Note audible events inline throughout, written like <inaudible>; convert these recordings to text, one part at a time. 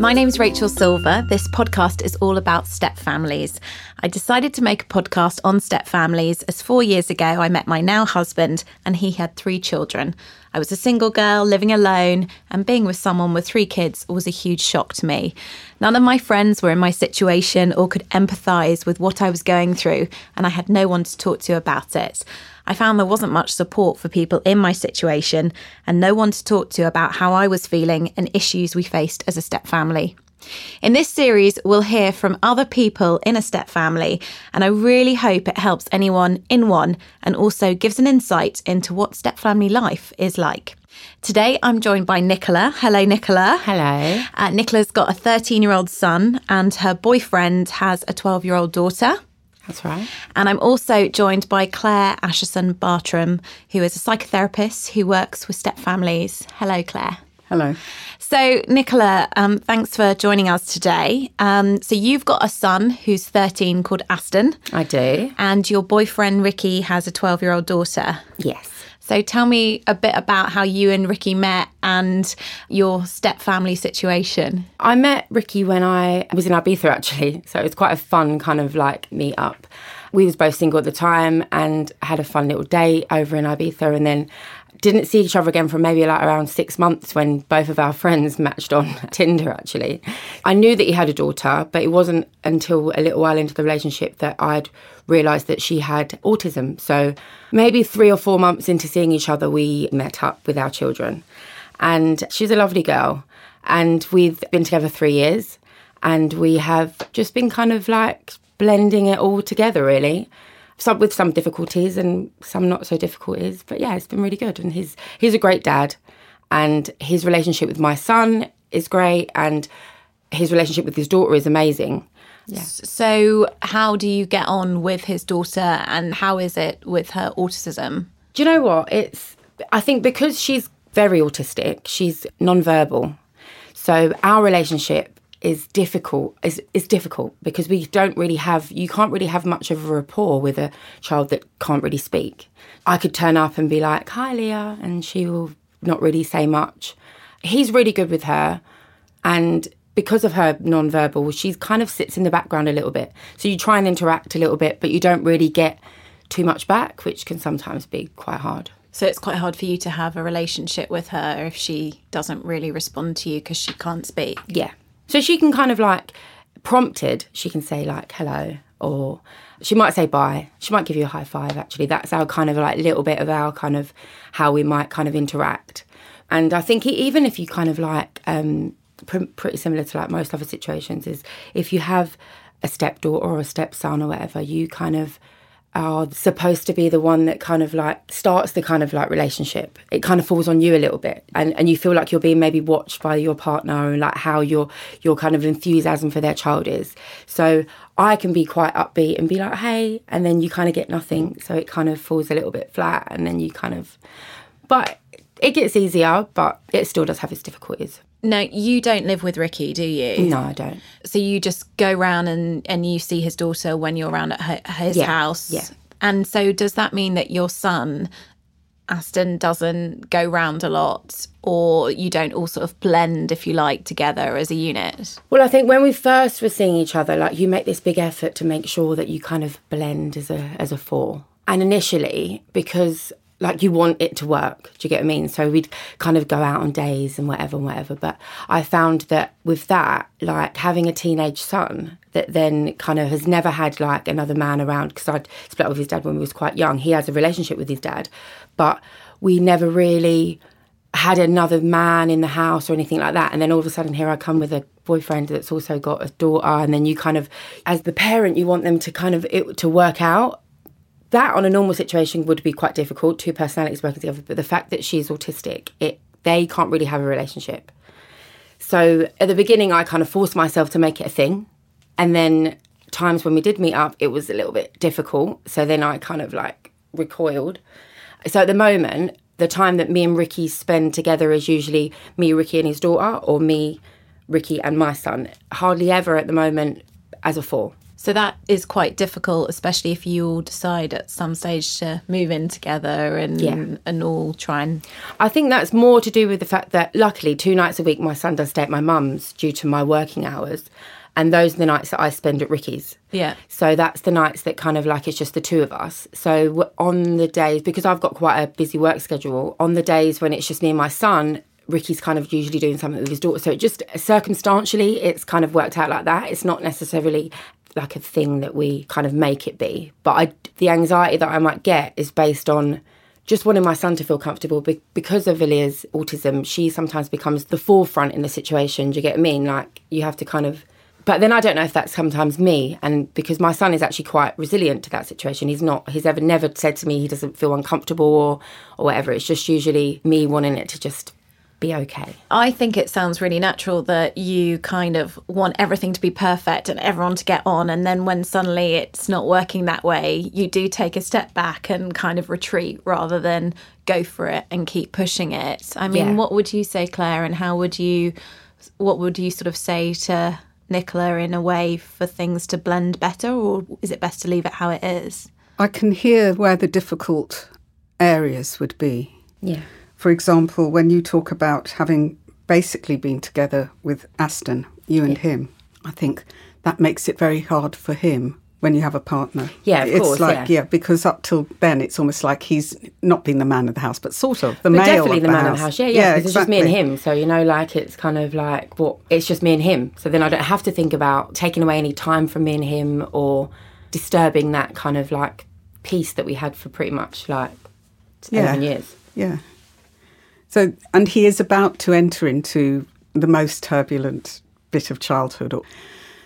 My name's Rachel Silver. This podcast is all about step families. I decided to make a podcast on step families as four years ago I met my now husband and he had three children. I was a single girl living alone, and being with someone with three kids was a huge shock to me. None of my friends were in my situation or could empathise with what I was going through, and I had no one to talk to about it. I found there wasn't much support for people in my situation and no one to talk to about how I was feeling and issues we faced as a step family. In this series, we'll hear from other people in a step family, and I really hope it helps anyone in one and also gives an insight into what step family life is like. Today, I'm joined by Nicola. Hello, Nicola. Hello. Uh, Nicola's got a 13 year old son, and her boyfriend has a 12 year old daughter. That's right. And I'm also joined by Claire Asherson Bartram, who is a psychotherapist who works with step families. Hello, Claire. Hello. So, Nicola, um, thanks for joining us today. Um, so, you've got a son who's 13 called Aston. I do. And your boyfriend, Ricky, has a 12 year old daughter. Yes. So, tell me a bit about how you and Ricky met and your step family situation. I met Ricky when I was in Ibiza actually. So it was quite a fun kind of like meet up. We was both single at the time and had a fun little date over in Ibiza and then didn't see each other again for maybe like around six months when both of our <laughs> friends matched on <laughs> Tinder actually. I knew that he had a daughter, but it wasn't until a little while into the relationship that I'd realised that she had autism. So maybe three or four months into seeing each other, we met up with our children. And she's a lovely girl. And we've been together three years and we have just been kind of like blending it all together, really some with some difficulties and some not so difficulties. But yeah, it's been really good. And he's he's a great dad, and his relationship with my son is great, and his relationship with his daughter is amazing. Yeah. So, how do you get on with his daughter, and how is it with her autism? Do you know what? It's I think because she's very autistic, she's non-verbal. So our relationship is difficult is is difficult because we don't really have you can't really have much of a rapport with a child that can't really speak. I could turn up and be like, "Hi, Leah," and she will not really say much. He's really good with her, and because of her non-verbal, she kind of sits in the background a little bit. So you try and interact a little bit, but you don't really get too much back, which can sometimes be quite hard. So it's quite hard for you to have a relationship with her if she doesn't really respond to you because she can't speak. Yeah, so she can kind of like, prompted, she can say like hello or she might say bye. She might give you a high five, actually. That's our kind of like little bit of our kind of how we might kind of interact. And I think even if you kind of like, um, pr- pretty similar to like most other situations, is if you have a stepdaughter or a stepson or whatever, you kind of are supposed to be the one that kind of like starts the kind of like relationship. It kind of falls on you a little bit, and and you feel like you're being maybe watched by your partner and like how your your kind of enthusiasm for their child is. So I can be quite upbeat and be like, hey, and then you kind of get nothing. So it kind of falls a little bit flat, and then you kind of, but it gets easier, but it still does have its difficulties. No, you don't live with Ricky, do you? No, I don't. So you just go around and, and you see his daughter when you're around at her, his yeah. house. Yeah. And so does that mean that your son, Aston, doesn't go round a lot or you don't all sort of blend, if you like, together as a unit? Well, I think when we first were seeing each other, like you make this big effort to make sure that you kind of blend as a as a four. And initially, because like you want it to work. Do you get what I mean? So we'd kind of go out on days and whatever and whatever. But I found that with that, like having a teenage son that then kind of has never had like another man around because I'd split up with his dad when we was quite young. He has a relationship with his dad, but we never really had another man in the house or anything like that. And then all of a sudden here I come with a boyfriend that's also got a daughter and then you kind of as the parent you want them to kind of it, to work out that on a normal situation would be quite difficult, two personalities working together. But the fact that she's autistic, it they can't really have a relationship. So at the beginning, I kind of forced myself to make it a thing, and then times when we did meet up, it was a little bit difficult. So then I kind of like recoiled. So at the moment, the time that me and Ricky spend together is usually me, Ricky, and his daughter, or me, Ricky, and my son. Hardly ever at the moment as a four. So that is quite difficult, especially if you all decide at some stage to move in together and Yeah. and all try and I think that's more to do with the fact that luckily two nights a week my son does stay at my mum's due to my working hours. And those are the nights that I spend at Ricky's. Yeah. So that's the nights that kind of like it's just the two of us. So on the days, because I've got quite a busy work schedule, on the days when it's just me and my son, Ricky's kind of usually doing something with his daughter. So it just circumstantially, it's kind of worked out like that. It's not necessarily like a thing that we kind of make it be. But I, the anxiety that I might get is based on just wanting my son to feel comfortable Be- because of Aaliyah's autism. She sometimes becomes the forefront in the situation. Do you get I mean? Like you have to kind of. But then I don't know if that's sometimes me, and because my son is actually quite resilient to that situation. He's not. He's ever never said to me he doesn't feel uncomfortable or or whatever. It's just usually me wanting it to just be okay. I think it sounds really natural that you kind of want everything to be perfect and everyone to get on. And then when suddenly it's not working that way, you do take a step back and kind of retreat rather than go for it and keep pushing it. I mean, Yeah. what would you say, Claire? And how would you, what would you sort of say to Nicola in a way for things to blend better? Or is it best to leave it how it is? I can hear where the difficult areas would be. Yeah. For example, when you talk about having basically been together with Aston, you and him, I think that makes it very hard for him when you have a partner. Yeah, of it's course, like yeah. because up till then it's almost like he's not been the man of the house, but sort of the But male definitely of the the man house. of the house. Yeah, yeah. because exactly. It's just me and him. So you know, like it's kind of like what it's just me and him. So then I don't have to think about taking away any time from me and him or disturbing that kind of like peace that we had for pretty much like Yeah. years. Yeah. So, and he is about to enter into the most turbulent bit of childhood.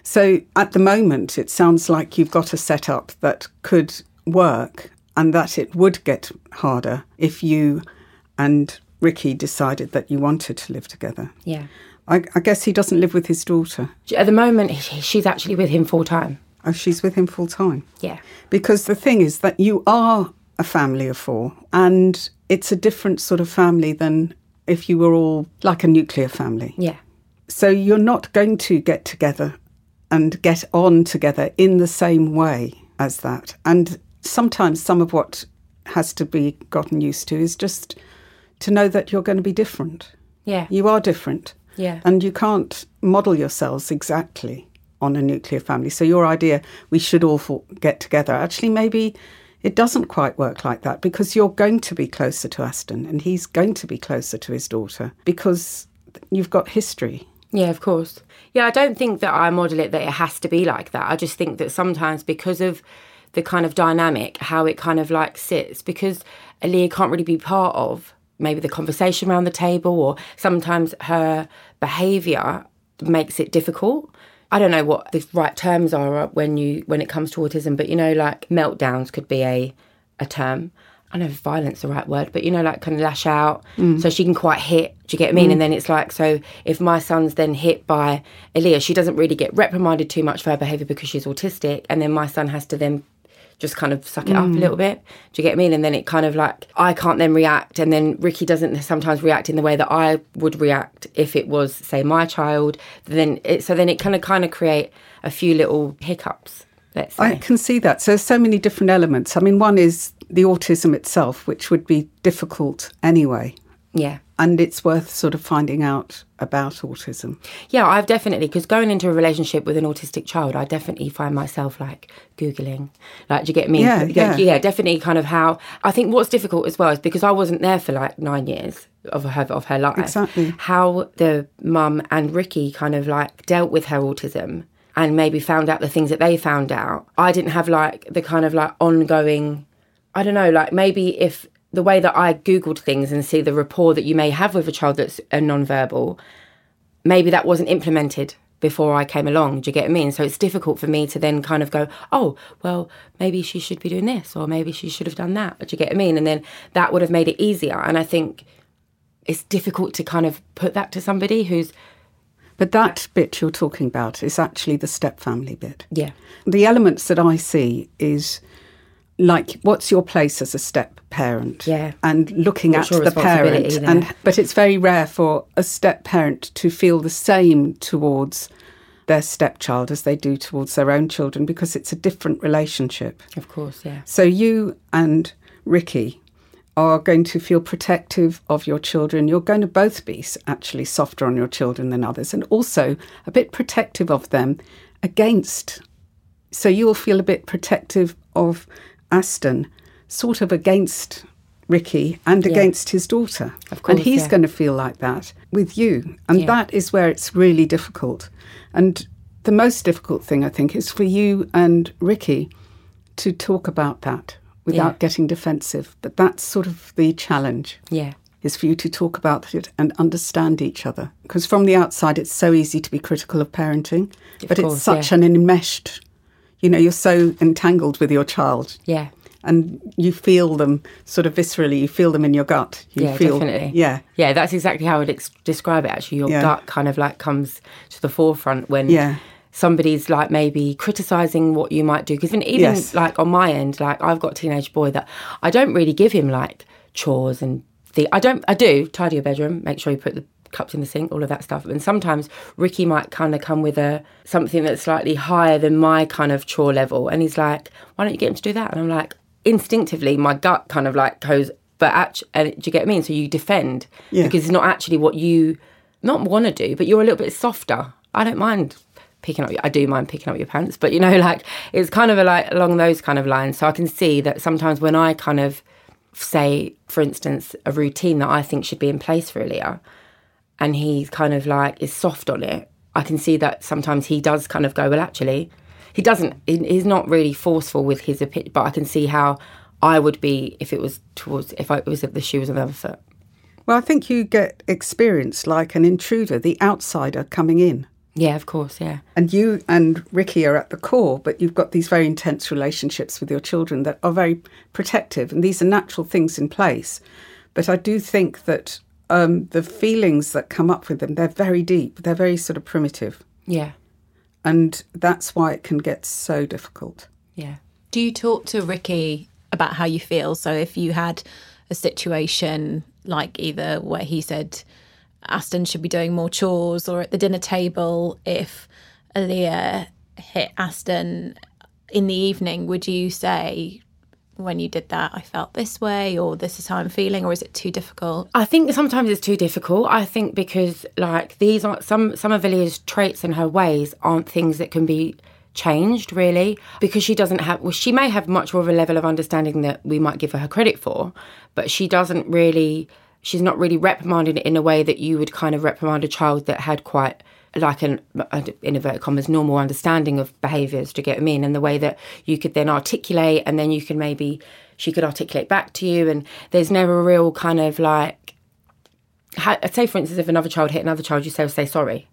So, at the moment, it sounds like you've got a setup that could work and that it would get harder if you and Ricky decided that you wanted to live together. Yeah. I, I guess he doesn't live with his daughter. At the moment, she's actually with him full time. Oh, she's with him full time. Yeah. Because the thing is that you are a family of four, and it's a different sort of family than if you were all like a nuclear family. Yeah. So you're not going to get together and get on together in the same way as that. And sometimes some of what has to be gotten used to is just to know that you're going to be different. Yeah. You are different. Yeah. And you can't model yourselves exactly on a nuclear family. So your idea, we should all get together, actually, maybe it doesn't quite work like that because you're going to be closer to Aston and he's going to be closer to his daughter because you've got history. Yeah, of course. Yeah, I don't think that I model it that it has to be like that. I just think that sometimes because of the kind of dynamic, how it kind of like sits, because Aaliyah can't really be part of maybe the conversation around the table, or sometimes her behaviour makes it difficult. I don't know what the right terms are when you when it comes to autism, but you know, like meltdowns could be a a term. I don't know if violence is the right word, but you know, like kind of lash out. Mm. So she can quite hit. Do you get what I mean? And mm. then it's like, so if my son's then hit by Aaliyah, she doesn't really get reprimanded too much for her behaviour because she's autistic. And then my son has to then just kind of suck it up a mm. little bit. Do you get me? And then it kind of like, I can't then react. And then Ricky doesn't sometimes react in the way that I would react if it was, say, my child. Then it, so then it kind of kind of create a few little hiccups. Let's say. I can see that. So there's so many different elements. I mean, one is the autism itself, which would be difficult anyway. Yeah. And it's worth sort of finding out about autism. Yeah, I've definitely because going into a relationship with an autistic child, I definitely find myself like googling. Like, do you get me? Yeah, yeah. yeah, definitely. Kind of how I think what's difficult as well is because I wasn't there for like nine years of her of her life. Exactly. How the mum and Ricky kind of like dealt with her autism and maybe found out the things that they found out. I didn't have like the kind of like ongoing. I don't know, like maybe if the way that I Googled things and see the rapport that you may have with a child that's a non-verbal, maybe that wasn't implemented before I came along. Do you get what I mean? So it's difficult for me to then kind of go, oh, well, maybe she should be doing this or maybe she should have done that. Do you get what I mean? And then that would have made it easier. And I think it's difficult to kind of put that to somebody who's, But that bit you're talking about is actually the step family bit. yeah, The elements that I see is like what's your place as a step parent Yeah. and looking at the parent there? and but it's very rare for a step parent to feel the same towards their stepchild as they do towards their own children because it's a different relationship. Of course, yeah. So you and Ricky are going to feel protective of your children. You're going to both be actually softer on your children than others and also a bit protective of them against. So you'll feel a bit protective of Aston, sort of against Ricky and Yeah. against his daughter. Of course, and he's yeah. going to feel like that with you. And Yeah. that is where it's really difficult. And the most difficult thing, I think, is for you and Ricky to talk about that without getting defensive. But that's sort of the challenge Yeah. is for you to talk about it and understand each other. Because from the outside, it's so easy to be critical of parenting, Of but course, it's such an enmeshed, you know, you're so entangled with your child Yeah. and you feel them sort of viscerally, you feel them in your gut. You yeah, feel, definitely. Yeah. Yeah, that's exactly how I'd ex- describe it actually. Your Yeah. gut kind of like comes to the forefront when Yeah. somebody's like maybe criticizing what you might do. Because even Yes. like on my end, like I've got a teenage boy that I don't really give him like chores and the I don't I do tidy your bedroom, make sure you put the cups in the sink, all of that stuff. And sometimes Ricky might kind of come with a something that's slightly higher than my kind of chore level, and he's like, "Why don't you get him to do that?" And I'm like, instinctively, my gut kind of like goes, "But actually, and uh, do you get I mean?" So you defend Yeah. because it's not actually what you not want to do, but you're a little bit softer. I don't mind picking up. Your, I do mind picking up your pants, but you know, <laughs> like it's kind of a, like along those kind of lines. So I can see that sometimes when I kind of say, for instance, a routine that I think should be in place for Leah, and he kind of like is soft on it, I can see that sometimes he does kind of go, well, actually, he doesn't. He's not really forceful with his opinion, but I can see how I would be if it was towards if I, it was if the shoe was on the other foot. Well, I think you get experienced like an intruder, the outsider coming in. Yeah, of course, yeah. And you and Ricky are at the core, but you've got these very intense relationships with your children that are very protective, and these are natural things in place. But I do think that um, the feelings that come up with them, they're very deep, they're very sort of primitive. Yeah, And that's why it can get so difficult. yeah. Do you talk to Ricky about how you feel? So if you had a situation like either where he said Aston should be doing more chores or at the dinner table, if Aaliyah hit Aston in the evening, would you say when you did that, I felt this way or this is how I'm feeling or is it too difficult? I think sometimes it's too difficult. I think because like these aren't some some of Aaliyah's traits and her ways aren't things that can be changed really because she doesn't have well she may have much more of a level of understanding that we might give her credit for but she doesn't really she's not really reprimanding it in a way that you would kind of reprimand a child that had quite like an uh, in inverted commas normal understanding of behaviours to get them in and the way that you could then articulate and then you can maybe she could articulate back to you and there's never a real kind of like ha- say for instance if another child hit another child you say say sorry.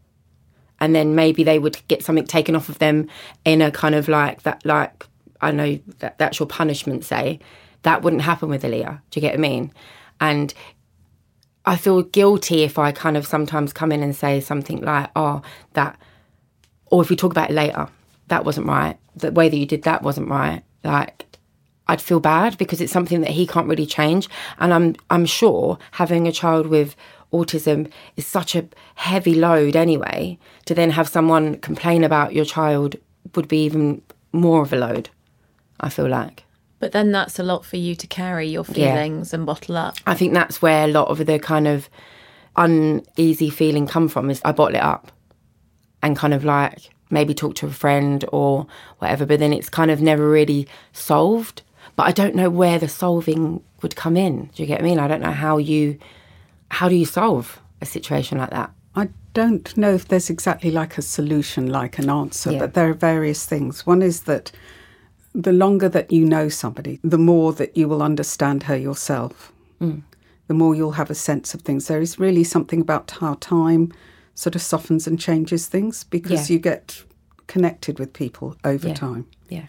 And then maybe they would get something taken off of them in a kind of like that like I know that that's your punishment say. That wouldn't happen with Aaliyah do you get what I mean? And I feel guilty if I kind of sometimes come in and say something like oh that or if we talk about it later that wasn't right the way that you did that wasn't right like I'd feel bad because it's something that he can't really change. And I'm I'm sure having a child with autism is such a heavy load anyway. To then have someone complain about your child would be even more of a load. I feel like. But then that's a lot for you to carry your Yeah. feelings and bottle up. I think that's where a lot of the kind of uneasy feeling come from is I bottle it up and kind of like maybe talk to a friend or whatever, but then it's kind of never really solved. But I don't know where the solving would come in. Do you get what I mean? I don't know how you how do you solve a situation like that? I don't know if there's exactly like a solution, like an answer, Yeah. but there are various things. One is that the longer that you know somebody, the more that you will understand her yourself, hmm. the more you'll have a sense of things. There is really something about how time sort of softens and changes things because Yeah. you get connected with people over Yeah. time. Yeah.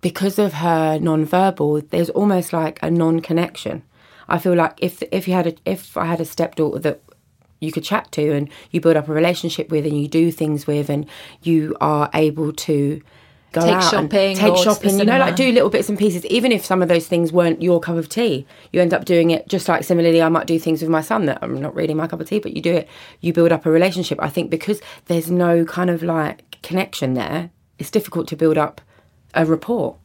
Because of her non-verbal, there's almost like a non-connection. I feel like if if you had a if I had a stepdaughter that you could chat to and you build up a relationship with and you do things with and you are able to go Take out and shopping take or to the shopping, you know, like do little bits and pieces. Even if some of those things weren't your cup of tea, you end up doing it just like similarly. I might do things with my son that I'm not really my cup of tea, but you do it. You build up a relationship. I think because there's no kind of like connection there, it's difficult to build up a rapport.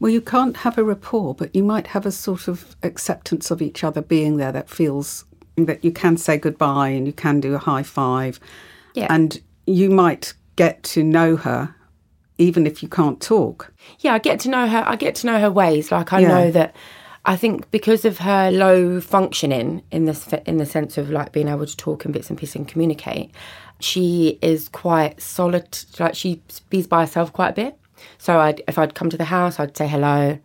Well, you can't have a rapport, but you might have a sort of acceptance of each other being there that feels that you can say goodbye and you can do a high five. Yeah. And you might get to know her even if you can't talk. yeah, I get to know her. I get to know her ways. Like I Yeah. know that. I think because of her low functioning in this in the sense of like being able to talk in bits and pieces and communicate, she is quite solid. Like she bees by herself quite a bit. So I'd, if I'd come to the house, I'd say hello.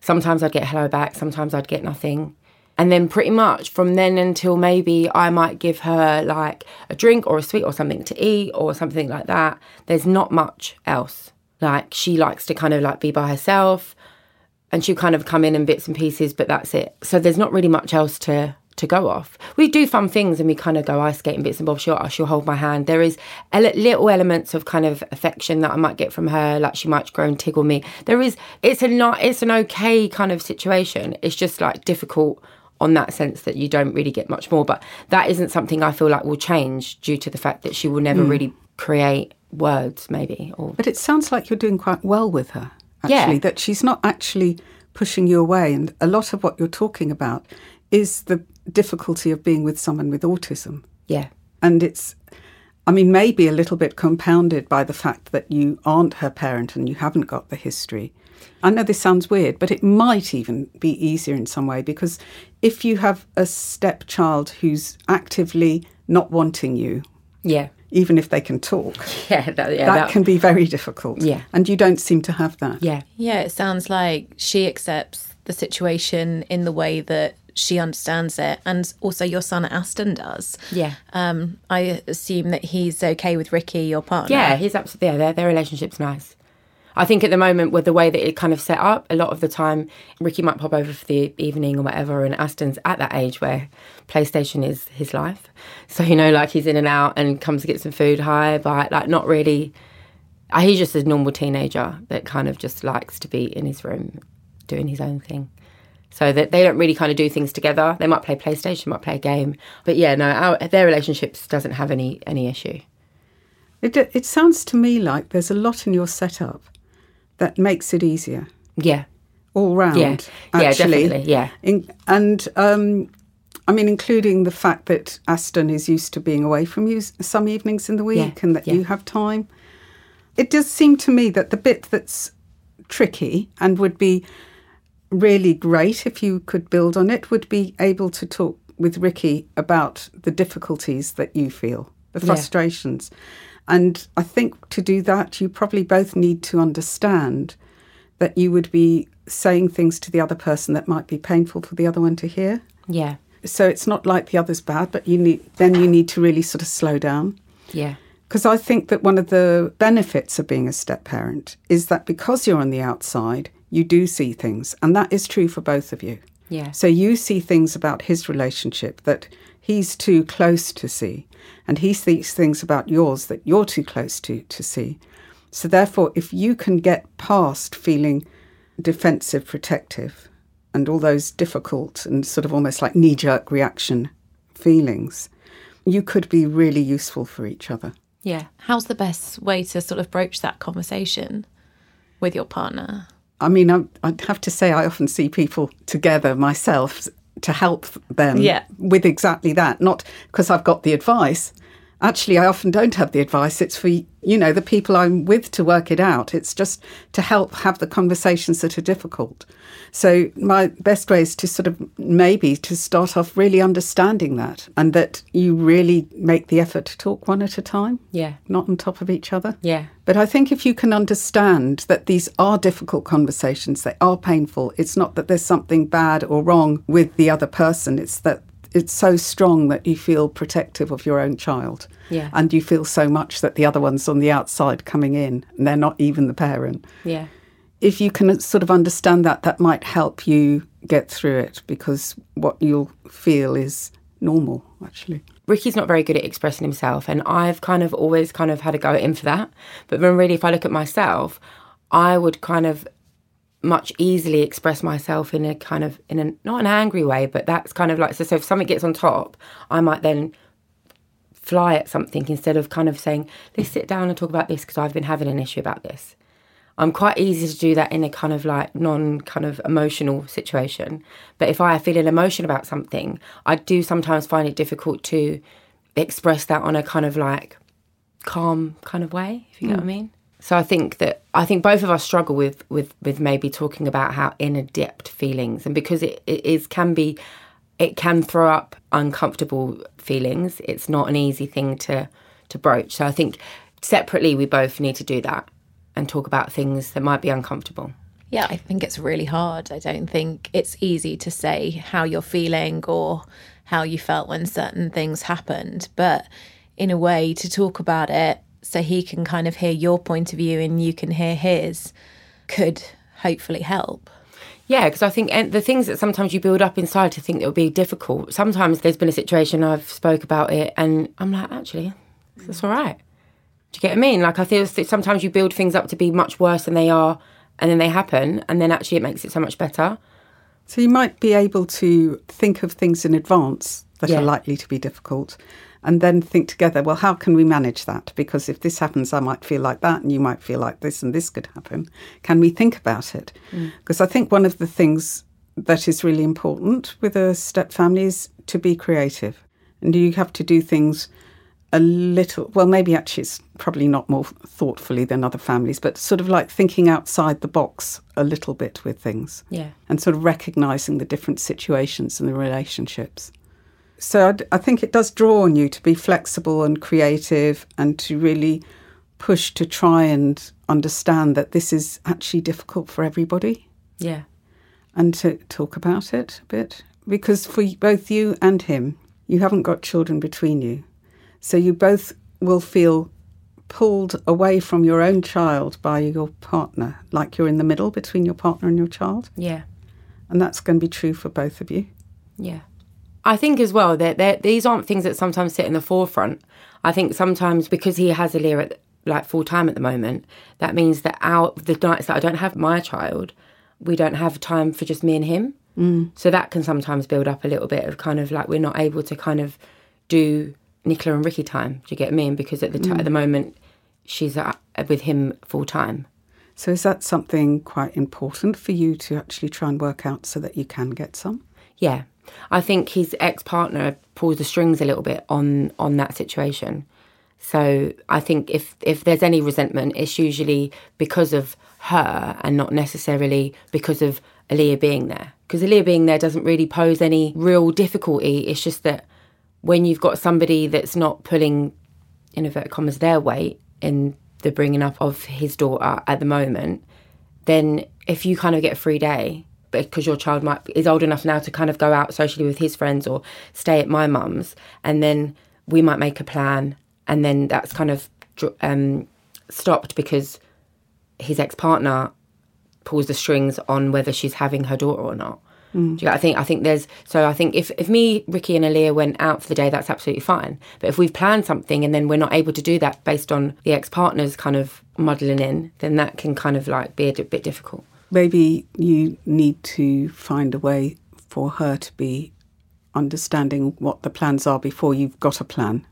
Sometimes I'd get hello back. Sometimes I'd get nothing. And then pretty much from then until maybe I might give her like a drink or a sweet or something to eat or something like that. There's not much else. Like she likes to kind of like be by herself and she'll kind of come in in bits and pieces, but that's it. So there's not really much else to to go off. We do fun things and we kind of go ice skating bits and bobs. She'll, she'll hold my hand. There is ele- little elements of kind of affection that I might get from her, like she might grow and tickle me. There is, it's a not, it's an okay kind of situation. It's just like difficult on that sense that you don't really get much more. But that isn't something I feel like will change due to the fact that she will never mm. really create words, maybe. Or But it sounds like you're doing quite well with her, Yeah. actually, that she's not actually pushing you away. And a lot of what you're talking about is the difficulty of being with someone with autism. yeah, And it's, I mean, maybe a little bit compounded by the fact that you aren't her parent and you haven't got the history. I know this sounds weird, but it might even be easier in some way because if you have a stepchild who's actively not wanting you, yeah, even if they can talk, <laughs> yeah. That, yeah, that, that- can be very difficult. Yeah. And you don't seem to have that. yeah. Yeah, it sounds like she accepts the situation in the way that she understands it, and also your son Aston does. Yeah. Um, I assume that he's okay with Ricky, your partner. Yeah, he's absolutely yeah. Their their relationship's nice. I think at the moment with the way that it kind of set up, a lot of the time Ricky might pop over for the evening or whatever, and Aston's at that age where PlayStation is his life. <laughs> So you know, like he's in and out and comes to get some food. Hi, bye. Like not really. uh, He's just a normal teenager that kind of just likes to be in his room doing his own thing. So that they don't really kind of do things together. They might play PlayStation, might play a game, but yeah, no, our, their relationships doesn't have any any issue. It, it sounds to me like there's a lot in your setup that makes it easier Yeah, all round. Yeah. Yeah, definitely, yeah. In, and um, I mean, including the fact that Aston is used to being away from you some evenings in the week Yeah, and that yeah. you have time. It does seem to me that the bit that's tricky and would be really great if you could build on it would be able to talk with Ricky about the difficulties that you feel, the Yeah. And I think to do that, you probably both need to understand that you would be saying things to the other person that might be painful for the other one to hear. yeah, So it's not like the other's bad, but you need then you need to really sort of slow down. yeah, Because I think that one of the benefits of being a step parent is that because you're on the outside, you do see things. And that is true for both of you. yeah, So you see things about his relationship that he's too close to see. And he sees things about yours that you're too close to to see. So therefore, if you can get past feeling defensive, protective, and all those difficult and sort of almost like knee jerk reaction feelings, you could be really useful for each other. yeah. How's the best way to sort of broach that conversation with your partner? I mean, I, I'd have to say, I often see people together myself to help them Yeah. with exactly that. Not because I've got the advice. Actually, I often don't have the advice. It's for, you know, the people I'm with to work it out. It's just to help have the conversations that are difficult. So, my best way is to sort of maybe to start off really understanding that and that you really make the effort to talk one at a time, Yeah. not on top of each other. Yeah. But I think if you can understand that these are difficult conversations, they are painful, it's not that there's something bad or wrong with the other person, it's that it's so strong that you feel protective of your own child. Yeah. And you feel so much that the other one's on the outside coming in and they're not even the parent. Yeah. If you can uh, sort of understand that, that might help you get through it because what you'll feel is normal, actually. Ricky's not very good at expressing himself, and I've kind of always kind of had a go at him for that. But then, really, if I look at myself, I would kind of much easily express myself in a kind of in a not an angry way, but that's kind of like so. So if something gets on top, I might then fly at something instead of kind of saying, "Let's sit down and talk about this" because I've been having an issue about this. I'm quite easy to do that in a kind of like non kind of emotional situation. But if I feel an emotion about something, I do sometimes find it difficult to express that on a kind of like calm kind of way, if you mm. get what I mean. So I think that I think both of us struggle with with with maybe talking about how in depth feelings and because it, it is can be it can throw up uncomfortable feelings. It's not an easy thing to to broach. So I think separately we both need to do that and talk about things that might be uncomfortable. Yeah, I think it's really hard. I don't think it's easy to say how you're feeling or how you felt when certain things happened, but in a way to talk about it so he can kind of hear your point of view and you can hear his could hopefully help. Yeah, because I think the things that sometimes you build up inside to think that would be difficult. Sometimes there's been a situation I've spoke about it, and I'm like, actually, that's all right. Do you get what I mean? Like I feel sometimes you build things up to be much worse than they are, and then they happen, and then actually it makes it so much better. So you might be able to think of things in advance that yeah. are likely to be difficult, and then think together. Well, how can we manage that? Because if this happens, I might feel like that, and you might feel like this, and this could happen. Can we think about it? Mm. Because I think one of the things that is really important with a step family is to be creative, and you have to do things a little, well, maybe actually it's probably not more thoughtfully than other families, but sort of like thinking outside the box a little bit with things. Yeah. And sort of recognizing the different situations and the relationships. So I, I think it does draw on you to be flexible and creative and to really push to try and understand that this is actually difficult for everybody. Yeah. And to talk about it a bit. Because for both you and him, you haven't got children between you. So you both will feel pulled away from your own child by your partner, like you're in the middle between your partner and your child. Yeah. And that's going to be true for both of you. Yeah. I think as well that these aren't things that sometimes sit in the forefront. I think sometimes because he has a Aaliyah at like full time at the moment, that means that out the nights that I don't have my child, we don't have time for just me and him. Mm. So that can sometimes build up a little bit of kind of like we're not able to kind of do Nicola and Ricky time. Do you get me? And because at the t- mm. at the moment, she's at, with him full time. So is that something quite important for you to actually try and work out so that you can get some? Yeah, I think his ex partner pulls the strings a little bit on on that situation. So I think if if there's any resentment, it's usually because of her and not necessarily because of Aaliyah being there. Because Aaliyah being there doesn't really pose any real difficulty. It's just that when you've got somebody that's not pulling, in inverted commas, their weight in the bringing up of his daughter at the moment, then if you kind of get a free day, because your child might is old enough now to kind of go out socially with his friends or stay at my mum's, and then we might make a plan, and then that's kind of um, stopped because his ex partner pulls the strings on whether she's having her daughter or not. Mm. I think I think there's so I think if, if me, Ricky and Aaliyah went out for the day, that's absolutely fine. But if we've planned something and then we're not able to do that based on the ex partner's kind of muddling in, then that can kind of like be a bit difficult. Maybe you need to find a way for her to be understanding what the plans are before you've got a plan.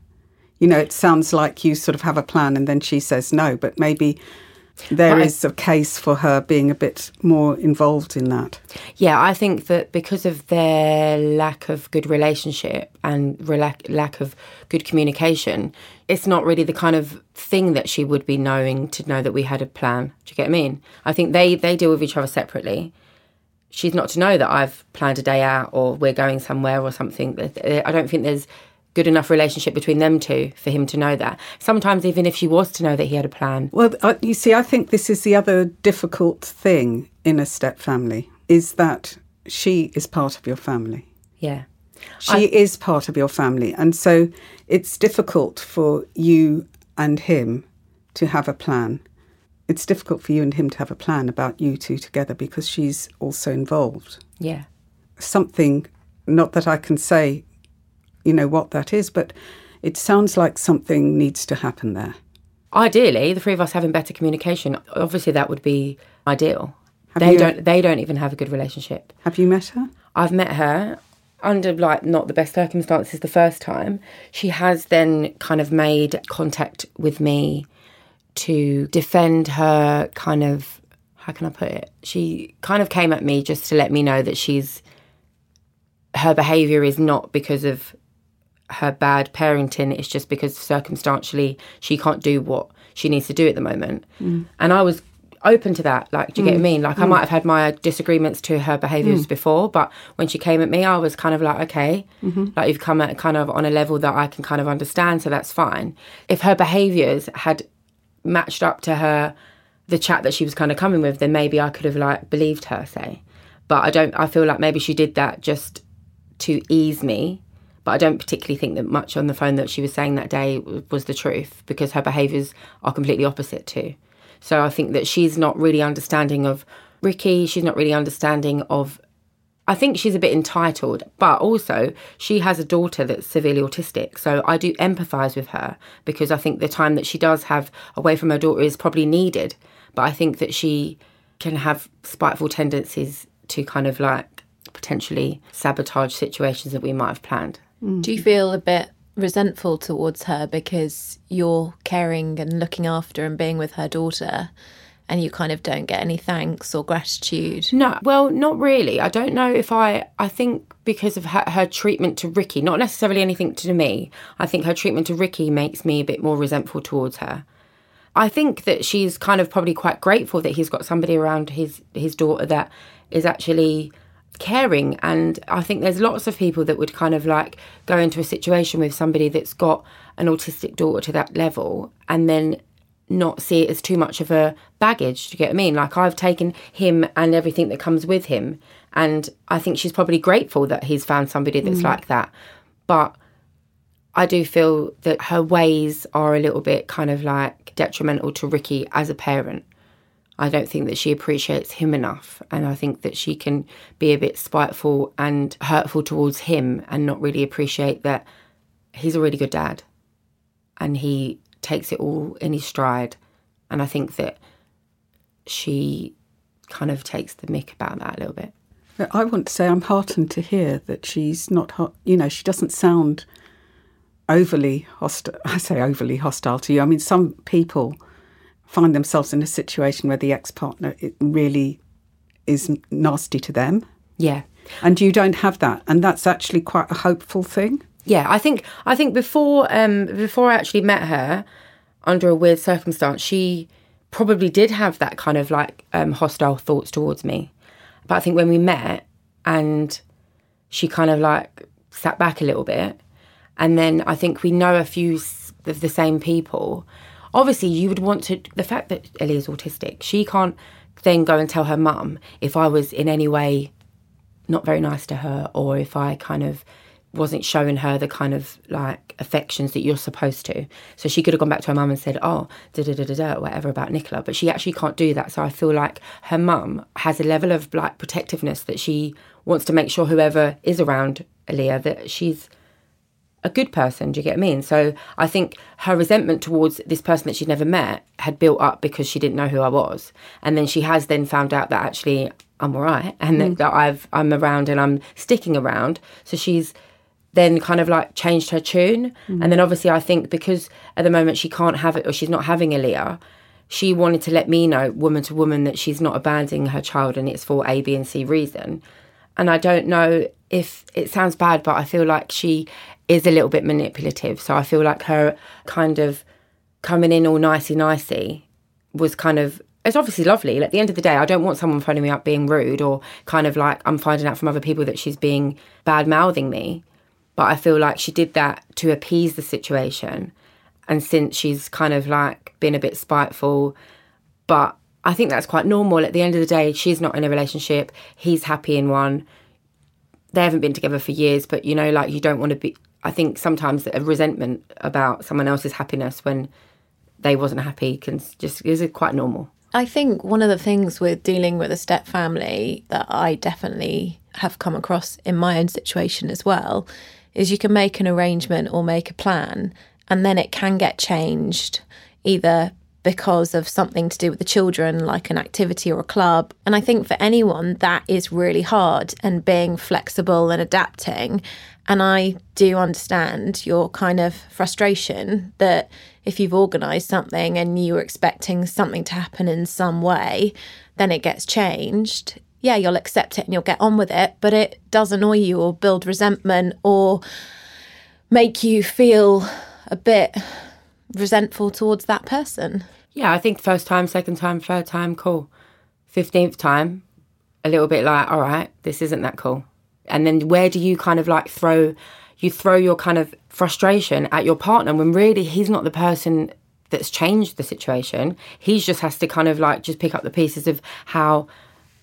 You know, it sounds like you sort of have a plan and then she says no, but maybe there is a case for her being a bit more involved in that. Yeah, I think that because of their lack of good relationship and lack of good communication, it's not really the kind of thing that she would be knowing to know that we had a plan. Do you get what I mean? I think they, they deal with each other separately. She's not to know that I've planned a day out or we're going somewhere or something. I don't think there's good enough relationship between them two for him to know that. Sometimes, even if she was to know that he had a plan. Well, you see, I think this is the other difficult thing in a step family is that she is part of your family. Yeah. She I, is part of your family. And so it's difficult for you and him to have a plan. It's difficult for you and him to have a plan about you two together because she's also involved. Yeah. Something, not that I can say you know what that is, but it sounds like something needs to happen there. Ideally, the three of us having better communication. Obviously, that would be ideal. Have they don't. They don't even have a good relationship. Have you met her? I've met her under like not the best circumstances the first time. She has then kind of made contact with me to defend her kind of how can I put it? She kind of came at me just to let me know that she's her behavior is not because of her bad parenting, is just because circumstantially she can't do what she needs to do at the moment. Mm. And I was open to that. Like, do you get what I mm. mean? Like, I mm. might have had my disagreements to her behaviors before, but when she came at me, I was kind of like, okay, mm-hmm. like you've come at kind of on a level that I can kind of understand, so that's fine. If her behaviors had matched up to her, the chat that she was kind of coming with, then maybe I could have like believed her, say. But I don't, I feel like maybe she did that just to ease me. But I don't particularly think that much on the phone that she was saying that day was the truth because her behaviours are completely opposite too. So I think that she's not really understanding of Ricky. She's not really understanding of. I think she's a bit entitled, but also she has a daughter that's severely autistic. So I do empathise with her because I think the time that she does have away from her daughter is probably needed. But I think that she can have spiteful tendencies to kind of like potentially sabotage situations that we might have planned. Mm. Do you feel a bit resentful towards her because you're caring and looking after and being with her daughter and you kind of don't get any thanks or gratitude? No, well, not really. I don't know if I. I think because of her, her treatment to Ricky, not necessarily anything to me. I think her treatment to Ricky makes me a bit more resentful towards her. I think that she's kind of probably quite grateful that he's got somebody around his his daughter that is actually caring and I think there's lots of people that would kind of like go into a situation with somebody that's got an autistic daughter to that level and then not see it as too much of a baggage. Do you get what I mean? Like I've taken him and everything that comes with him, and I think she's probably grateful that he's found somebody that's mm. like that. But I do feel that her ways are a little bit kind of like detrimental to Ricky as a parent. I don't think that she appreciates him enough. And I think that she can be a bit spiteful and hurtful towards him and not really appreciate that he's a really good dad and he takes it all in his stride. And I think that she kind of takes the mick about that a little bit. I want to say I'm heartened to hear that she's not, you know, she doesn't sound overly hostile. <laughs> I say overly hostile to you. I mean, some people find themselves in a situation where the ex partner really is nasty to them, Yeah. and you don't have that, and that's actually quite a hopeful thing. Yeah, I think I think before um before I actually met her under a weird circumstance, she probably did have that kind of like um hostile thoughts towards me. But I think when we met and she kind of like sat back a little bit and then I think we know a few of the same people. Obviously, you would want to the fact that Ellie is autistic. She can't then go and tell her mum if I was in any way not very nice to her or if I kind of wasn't showing her the kind of like affections that you're supposed to. So she could have gone back to her mum and said, oh, da da da da da, whatever about Nicola. But she actually can't do that. So I feel like her mum has a level of like protectiveness that she wants to make sure whoever is around Aaliyah that she's a good person. Do you get what I mean? So I think her resentment towards this person that she'd never met had built up because she didn't know who I was, and then she has then found out that actually I'm all right, <laughs> and that, mm. that I've I'm around and I'm sticking around. So she's then kind of like changed her tune, mm. and then obviously I think because at the moment she can't have it or she's not having Aaliyah. She wanted to let me know, woman to woman, that she's not abandoning her child and it's for A, B, and C reason. And I don't know if it sounds bad, but I feel like she is a little bit manipulative. So I feel like her kind of coming in all nicey nicey was kind of it's obviously lovely. At the end of the day, I don't want someone phoning me up being rude or kind of like I'm finding out from other people that she's being bad mouthing me. But I feel like she did that to appease the situation. And since she's kind of like been a bit spiteful, but I think that's quite normal. At the end of the day, she's not in a relationship. He's happy in one. They haven't been together for years, but you know, like you don't want to be. I think sometimes a resentment about someone else's happiness when they wasn't happy can just is quite normal. I think one of the things with dealing with a step family that I definitely have come across in my own situation as well is you can make an arrangement or make a plan and then it can get changed either because of something to do with the children, like an activity or a club. And I think for anyone, that is really hard and being flexible and adapting. And I do understand your kind of frustration that if you've organised something and you were expecting something to happen in some way, then it gets changed. Yeah, you'll accept it and you'll get on with it, but it does annoy you or build resentment or make you feel a bit resentful towards that person. Yeah, I think first time, second time, third time, cool. 15th time, a little bit like, all right, this isn't that cool. And then where do you kind of like throw, you throw your kind of frustration at your partner when really he's not the person that's changed the situation. He just has to kind of like just pick up the pieces of how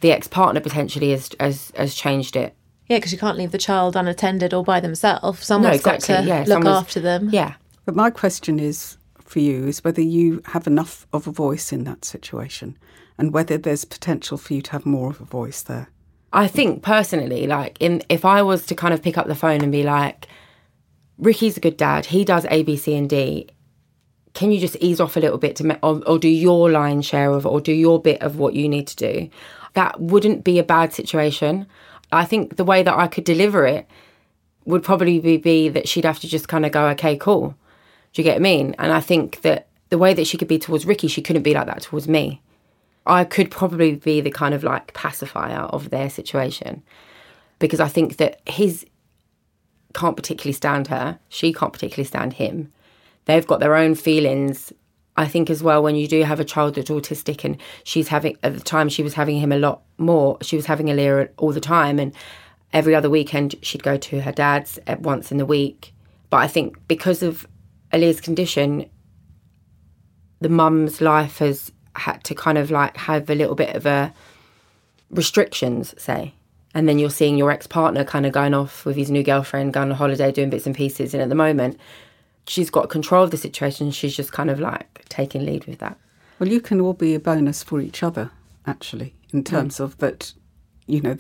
the ex partner potentially has, has, has changed it. Yeah, because you can't leave the child unattended or by themselves. Someone's exactly, got to yeah, look someone's- after them. Yeah. But my question is for you is whether you have enough of a voice in that situation and whether there's potential for you to have more of a voice there. I think personally, like in if I was to kind of pick up the phone and be like, Ricky's a good dad. He does A, B, C, and D. Can you just ease off a little bit to ma- or, or do your line share of or do your bit of what you need to do? That wouldn't be a bad situation. I think the way that I could deliver it would probably be, be that she'd have to just kind of go, okay, cool. Do you get what I mean? And I think that the way that she could be towards Ricky, she couldn't be like that towards me. I could probably be the kind of like pacifier of their situation because I think that his can't particularly stand her. She can't particularly stand him. They've got their own feelings. I think as well when you do have a child that's autistic and she's having at the time she was having him a lot more. She was having Aaliyah all the time and every other weekend she'd go to her dad's at once in the week. But I think because of Aaliyah's condition, the mum's life has had to kind of like have a little bit of a restrictions, say. And then you're seeing your ex partner kind of going off with his new girlfriend, going on holiday, doing bits and pieces. And at the moment, she's got control of the situation. She's just kind of like taking lead with that. Well, you can all be a bonus for each other, actually, in mm. terms of that, you know,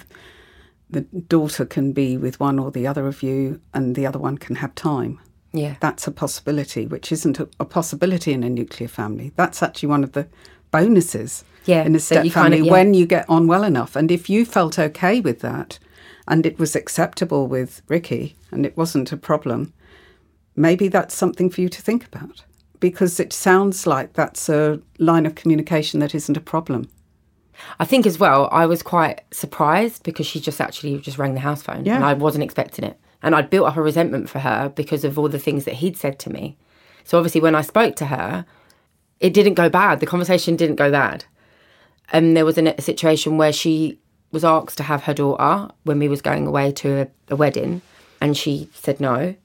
the daughter can be with one or the other of you and the other one can have time. Yeah. That's a possibility, which isn't a, a possibility in a nuclear family. That's actually one of the bonuses Yeah, in a step you kind family of- yeah. when you get on well enough. And if you felt okay with that and it was acceptable with Ricky and it wasn't a problem, maybe that's something for you to think about because it sounds like that's a line of communication that isn't a problem. I think as well, I was quite surprised because she just actually just rang the house phone Yeah. and I wasn't expecting it. And I'd built up a resentment for her because of all the things that he'd said to me. So obviously, when I spoke to her, it didn't go bad. The conversation didn't go bad. And there was a, a situation where she was asked to have her daughter when we was going away to a, a wedding, and she said no.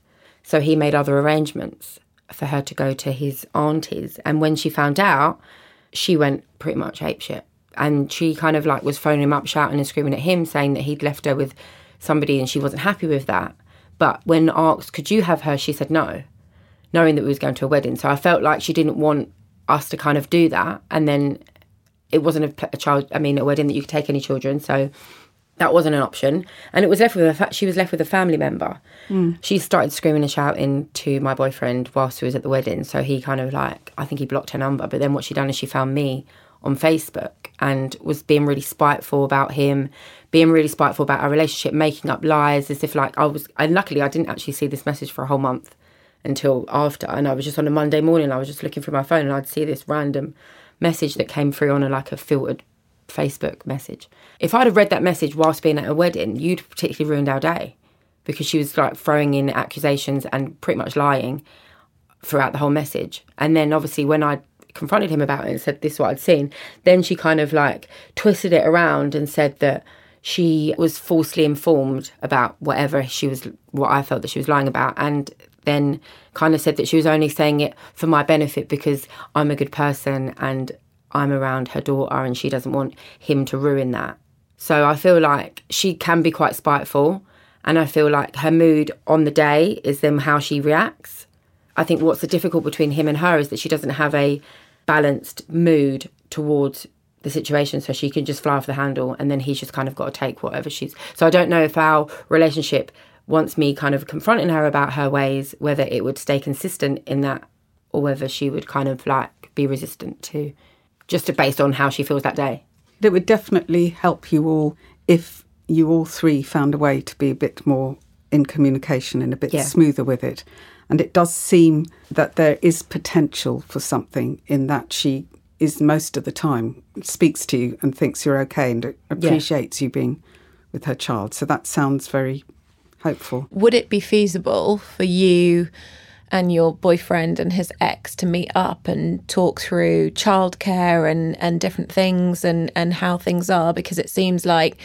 So he made other arrangements for her to go to his auntie's. And when she found out, she went pretty much apeshit. And she kind of like was phoning him up, shouting and screaming at him, saying that he'd left her with somebody and she wasn't happy with that. But when asked, could you have her? She said no, knowing that we was going to a wedding. So I felt like she didn't want us to kind of do that. And then it wasn't a, a child, I mean, a wedding that you could take any children. So that wasn't an option. And it was left with a, she was left with a family member. Hmm. She started screaming and shouting to my boyfriend whilst we was at the wedding. So he kind of like, I think he blocked her number. But then what she done is she found me on Facebook and was being really spiteful about him, being really spiteful about our relationship, making up lies as if like I was. And luckily, I didn't actually see this message for a whole month until after. And I was just on a Monday morning, I was just looking through my phone and I'd see this random message that came through on a like a filtered Facebook message. If I'd have read that message whilst being at a wedding, you'd particularly ruined our day because she was like throwing in accusations and pretty much lying throughout the whole message. And then obviously when I confronted him about it and said this is what I'd seen, then she kind of like twisted it around and said that she was falsely informed about whatever she was what I felt that she was lying about and then kind of said that she was only saying it for my benefit because I'm a good person and I'm around her daughter and she doesn't want him to ruin that. So I feel like she can be quite spiteful and I feel like her mood on the day is then how she reacts. I think what's the difficult between him and her is that she doesn't have a balanced mood towards the situation so she can just fly off the handle and then he's just kind of got to take whatever she's so i don't know if our relationship wants me kind of confronting her about her ways whether it would stay consistent in that or whether she would kind of like be resistant to just based on how she feels that day. It would definitely help you all if you all three found a way to be a bit more in communication and a bit Yeah. smoother with it. And it does seem that there is potential for something in that she is most of the time speaks to you and thinks you're okay and appreciates you being with her child. So that sounds very hopeful. Would it be feasible for you and your boyfriend and his ex to meet up and talk through childcare and, and different things and, and how things are? Because it seems like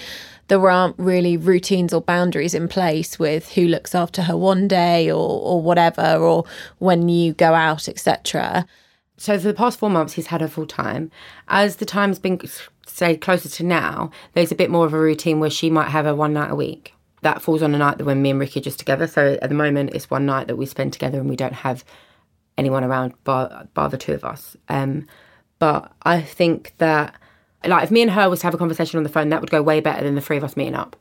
there aren't really routines or boundaries in place with who looks after her one day or, or whatever, or when you go out, etc. So for the past four months, he's had her full time. As the time's been say closer to now, there's a bit more of a routine where she might have her one night a week. That falls on a night that when me and Ricky are just together. So at the moment, it's one night that we spend together and we don't have anyone around bar, bar the two of us. Um, but I think that like if me and her was to have a conversation on the phone, that would go way better than the three of us meeting up.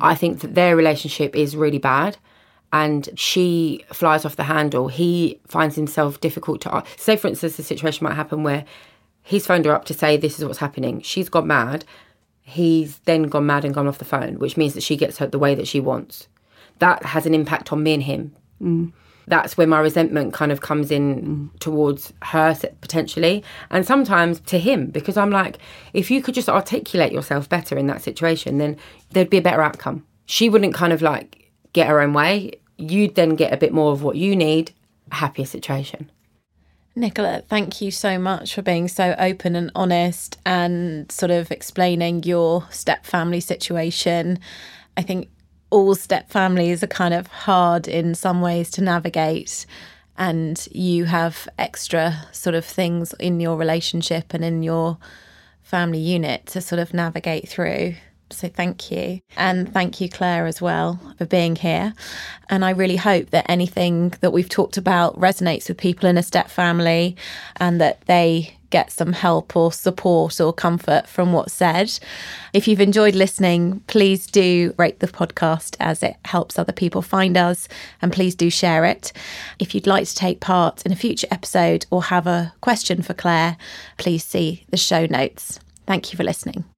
I think that their relationship is really bad. And she flies off the handle. He finds himself difficult to. Say, for instance, the situation might happen where he's phoned her up to say this is what's happening. She's gone mad. He's then gone mad and gone off the phone, which means that she gets her the way that she wants. That has an impact on me and him. Mm. That's where my resentment kind of comes in towards her potentially, and sometimes to him because I'm like, if you could just articulate yourself better in that situation, then there'd be a better outcome. She wouldn't kind of like get her own way. You'd then get a bit more of what you need, a happier situation. Nicola, thank you so much for being so open and honest and sort of explaining your step family situation. I think all step families are kind of hard in some ways to navigate, and you have extra sort of things in your relationship and in your family unit to sort of navigate through. So thank you. And thank you, Claire, as well, for being here. And I really hope that anything that we've talked about resonates with people in a step family and that they get some help or support or comfort from what's said. If you've enjoyed listening, please do rate the podcast as it helps other people find us and please do share it. If you'd like to take part in a future episode or have a question for Claire, please see the show notes. Thank you for listening.